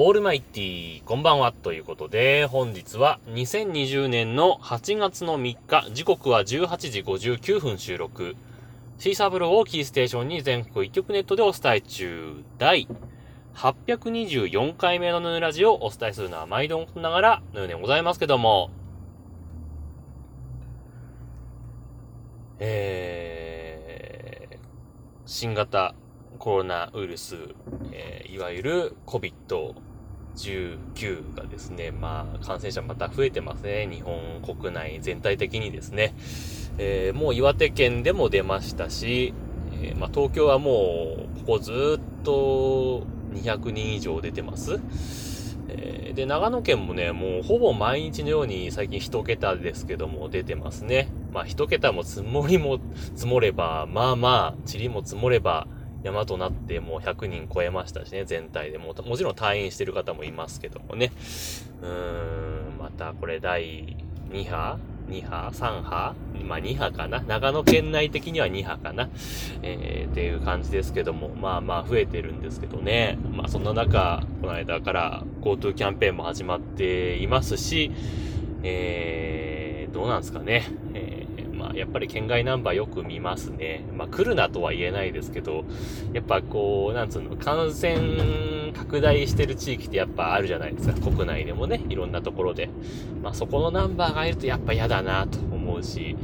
オールマイティー、こんばんは、ということで、本日は2020年の8月の3日、時刻は18時59分収録。シーサーブローをキーステーションに全国一曲ネットでお伝え中、第824回目のヌーラジオをお伝えするのは毎度ながら、ヌーでございますけども、えー、新型コロナウイルス、えー、いわゆる COVID 19がですね、まあ、感染者また増えてますね。日本国内全体的にですね。えー、もう岩手県でも出ましたし、えー、まあ、東京はもう、ここずっと200人以上出てます。え、で、長野県もね、もうほぼ毎日のように最近一桁ですけども出てますね。まあ一桁も積もりも積もれば、まあまあ、塵も積もれば、山となってもう100人超えましたしね、全体でも。もちろん退院してる方もいますけどもね。うーん、またこれ第2波 ?2 波 ?3 波？まあ2波かな？長野県内的には2波かな？えー、っていう感じですけども、まあまあ増えてるんですけどね。まあそんな中、この間から GoTo キャンペーンも始まっていますし、えー、どうなんですかね。え、やっぱり県外ナンバーよく見ますね。まあ、来るなとは言えないですけど、やっぱこう、なんつうの、感染拡大してる地域ってやっぱあるじゃないですか。国内でもね、いろんなところで。まあ、そこのナンバーがいるとやっぱ嫌だなと思うし、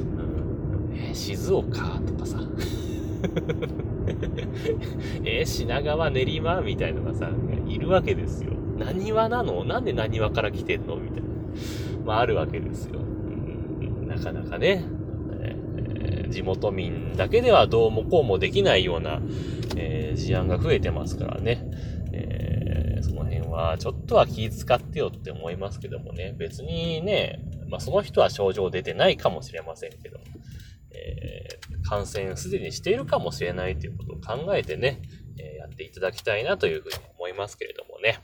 うん、え、静岡とかさ、え、品川練馬みたいのがさ、いるわけですよ。何話なの？なんで何話から来てんの？みたいな。まあ、あるわけですよ。なかなかね、地元民だけではどうもこうもできないような、えー、事案が増えてますからね。えー、その辺はちょっとは気遣ってよって思いますけどもね。別にね、まあその人は症状出てないかもしれませんけど、えー、感染すでにしているかもしれないということを考えてね、え、やっていただきたいなというふうに思いますけれどもね。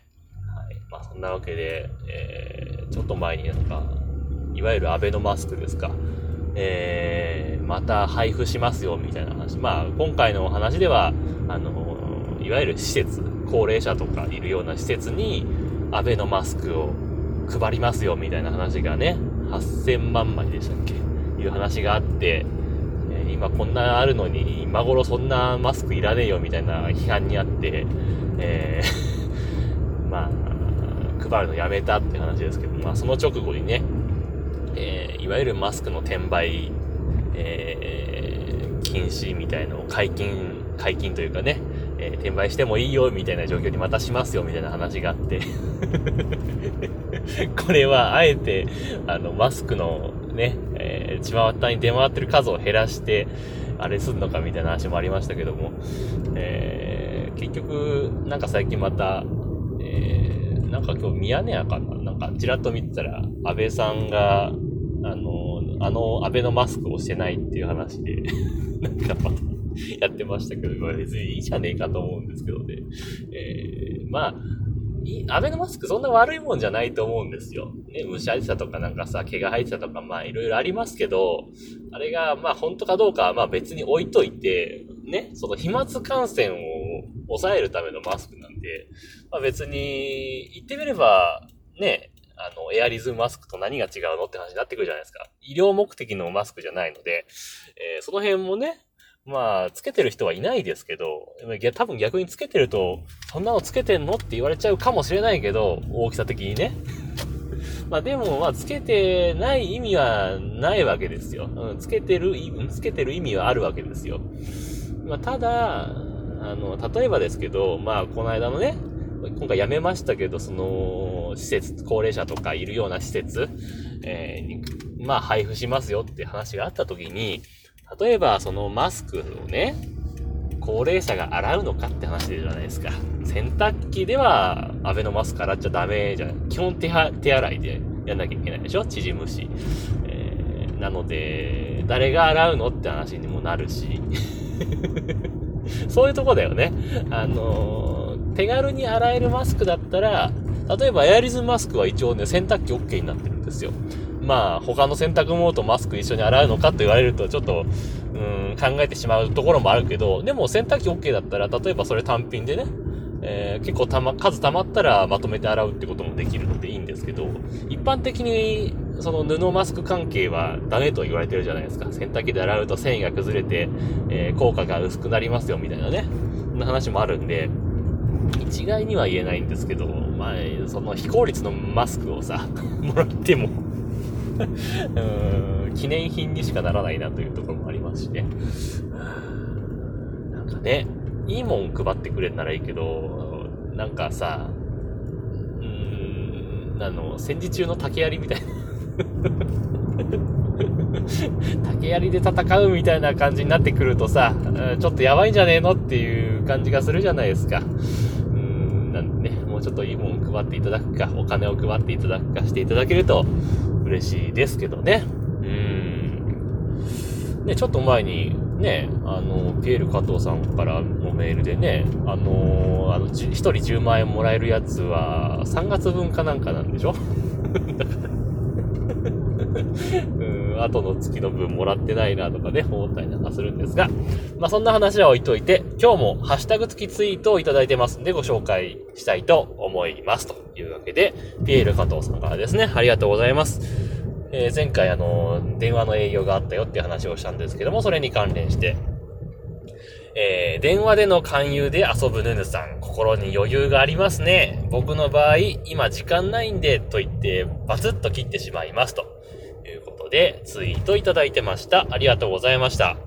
はい。まあそんなわけで、えー、ちょっと前になんか、いわゆるアベノマスクですか。えー、また配布しますよ、みたいな話。まあ、今回のお話では、あの、いわゆる施設、高齢者とかいるような施設に、アベノマスクを配りますよ、みたいな話がね、8000万枚でしたっけ？いう話があって、え、今こんなあるのに、今頃そんなマスクいらねえよ、みたいな批判にあって、えー まあ、配るのやめたって話ですけど、まあその直後にね、えー、いわゆるマスクの転売、えー、禁止みたいのを解禁、解禁というかね、えー、転売してもいいよみたいな状況にまたしますよみたいな話があって。これはあえて、あの、マスクのね、えー、血回ったに出回ってる数を減らして、あれすんのかみたいな話もありましたけども、えー、結局、なんか最近また、えー、なんか今日ミヤネ屋かな？なんかちらっと見てたら、安倍さんが、あの、あの安倍のマスクをしてないっていう話で なんかまやってましたけど、別にいいじゃねえかと思うんですけどね。えー、まあ、アベノマスクそんな悪いもんじゃないと思うんですよ。ね、虫入ってたとかなんかさ、毛が生えてたとか、まあいろいろありますけど、あれがまあ本当かどうかはまあ別に置いといて、ね、その飛沫感染を抑えるためのマスクなんで、まあ別に言ってみれば、ね、あの、エアリズムマスクと何が違うのって話になってくるじゃないですか。医療目的のマスクじゃないので、えー、その辺もね、まあ、つけてる人はいないですけど、多分逆につけてると、そんなのつけてんのって言われちゃうかもしれないけど、大きさ的にね。まあでも、まあ、つけてない意味はないわけですよ。うん、つけてる、つけてる意味はあるわけですよ。まあ、ただ、あの、例えばですけど、まあ、この間のね、今回辞めましたけど、その、施設、高齢者とかいるような施設、えー、に、まあ、配布しますよって話があった時に、例えば、そのマスクをね、高齢者が洗うのかって話じゃないですか。洗濯機では、アベノマスク洗っちゃダメじゃない。基本手手洗いでやんなきゃいけないでしょ？縮むし。えー、なので、誰が洗うのって話にもなるし。そういうとこだよね。あのー手軽に洗えるマスクだったら、例えばエアリズムマスクは一応ね、洗濯機 OK になってるんですよ。まあ、他の洗濯物とマスク一緒に洗うのかと言われると、ちょっと、うん、考えてしまうところもあるけど、でも洗濯機 OK だったら、例えばそれ単品でね、えー、結構たま、数溜まったらまとめて洗うってこともできるのでいいんですけど、一般的にその布マスク関係はダメと言われてるじゃないですか。洗濯機で洗うと繊維が崩れて、えー、効果が薄くなりますよみたいなね。そんな話もあるんで、一概には言えないんですけど、まあ、その非効率のマスクをさ、もらっても うん、記念品にしかならないなというところもありますしね。なんかね、いいもん配ってくれんならいいけど、なんかさ、うーん、あの、戦時中の竹槍みたいな 竹槍で戦うみたいな感じになってくるとさ、ちょっとやばいんじゃねえのっていう感じがするじゃないですか。ちょっといいもん配っていただくか、お金を配っていただくかしていただけると嬉しいですけどね。うん。ね、ちょっと前に、ね、あの、ピエール加藤さんからのメールでね、あの、あの、1人10万円もらえるやつは、3月分かなんかなんでしょ？後の月の分もらってないなとかね、思ったりなんかするんですが、まあそんな話は置いといて、今日もハッシュタグ付きツイートをいただいてますんでご紹介したいと思います。というわけで、ピエール加藤さんからですね、ありがとうございます。えー、前回あの、電話の営業があったよって話をしたんですけども、それに関連して、えー、電話での勧誘で遊ぶヌヌさん、心に余裕がありますね。僕の場合、今時間ないんで、と言って、バツッと切ってしまいます。とで、ツイートいただいてました。ありがとうございました。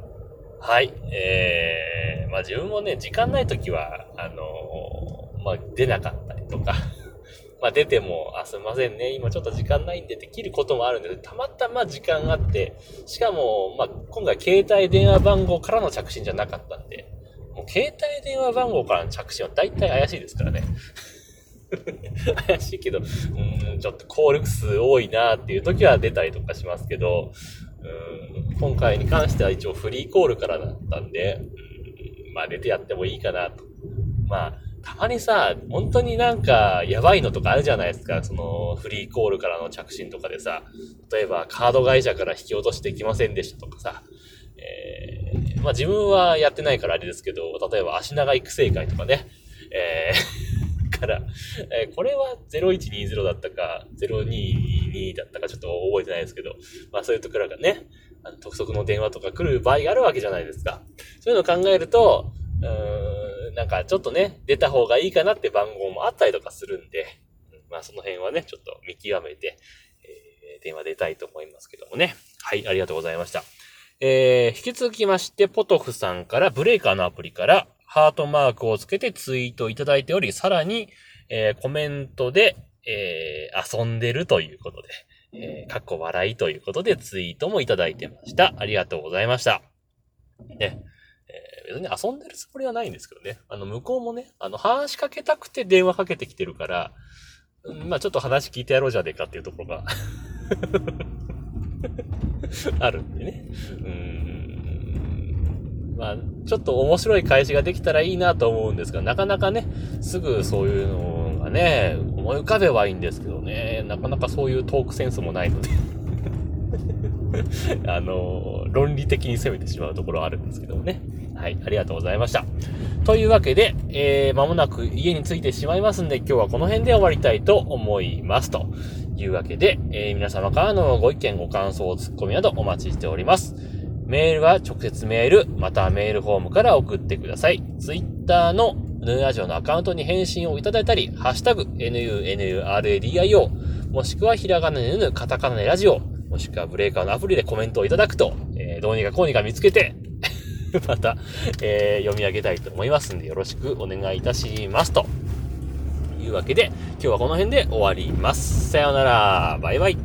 はい。えー、まあ自分もね、時間ない時は、あのー、まあ出なかったりとか まあ出ても、あ、すいませんね、今ちょっと時間ないんでできることもあるんですたまたま時間があって、しかも、まあ今回携帯電話番号からの着信じゃなかったんで、もう携帯電話番号からの着信は大体怪しいですからね。怪しいけど、うん、ちょっと効力数多いなっていう時は出たりとかしますけど、うん、今回に関しては一応フリーコールからだったんで、うん、まあ出てやってもいいかなと。まあ、たまにさ、本当になんか、やばいのとかあるじゃないですか。その、フリーコールからの着信とかでさ、例えば、カード会社から引き落としできませんでしたとかさ、えー、まあ自分はやってないからあれですけど、例えば、足長育成会とかね、えーから、えー、これは0120だったか、022だったかちょっと覚えてないですけど、まあそういうところがね、あの、督促の電話とか来る場合があるわけじゃないですか。そういうのを考えると、うーん、なんかちょっとね、出た方がいいかなって番号もあったりとかするんで、まあその辺はね、ちょっと見極めて、えー、電話出たいと思いますけどもね。はい、ありがとうございました。えー、引き続きまして、ポトフさんから、ブレイカーのアプリから、ハートマークをつけてツイートいただいており、さらに、えー、コメントで、えー、遊んでるということで、えー、かっこ笑いということでツイートもいただいてました。ありがとうございました。ね。えー、別に遊んでるつもりはないんですけどね。あの、向こうもね、あの、話しかけたくて電話かけてきてるから、うん、まあちょっと話聞いてやろうじゃねえかっていうところが あるんでね。うん。まあ、ちょっと面白い返しができたらいいなと思うんですが、なかなかね、すぐそういうのがね、思い浮かべばいいんですけどね、なかなかそういうトークセンスもないので あの、論理的に攻めてしまうところはあるんですけどもね。はい、ありがとうございました。というわけで、えー、間もなく家に着いてしまいますんで、今日はこの辺で終わりたいと思います。というわけで、えー、皆様からのご意見、ご感想、ツッコミなどお待ちしております。メールは直接メール、またメールフォームから送ってください。ツイッターのヌーラジオのアカウントに返信をいただいたり、ハッシュタグ、NUNURADIO、もしくはひらがなでぬカタカナでラジオ、もしくはブレーカーのアプリでコメントをいただくと、えー、どうにかこうにか見つけて また、えー、読み上げたいと思いますんで、よろしくお願いいたします。というわけで、今日はこの辺で終わります。さようなら。バイバイ。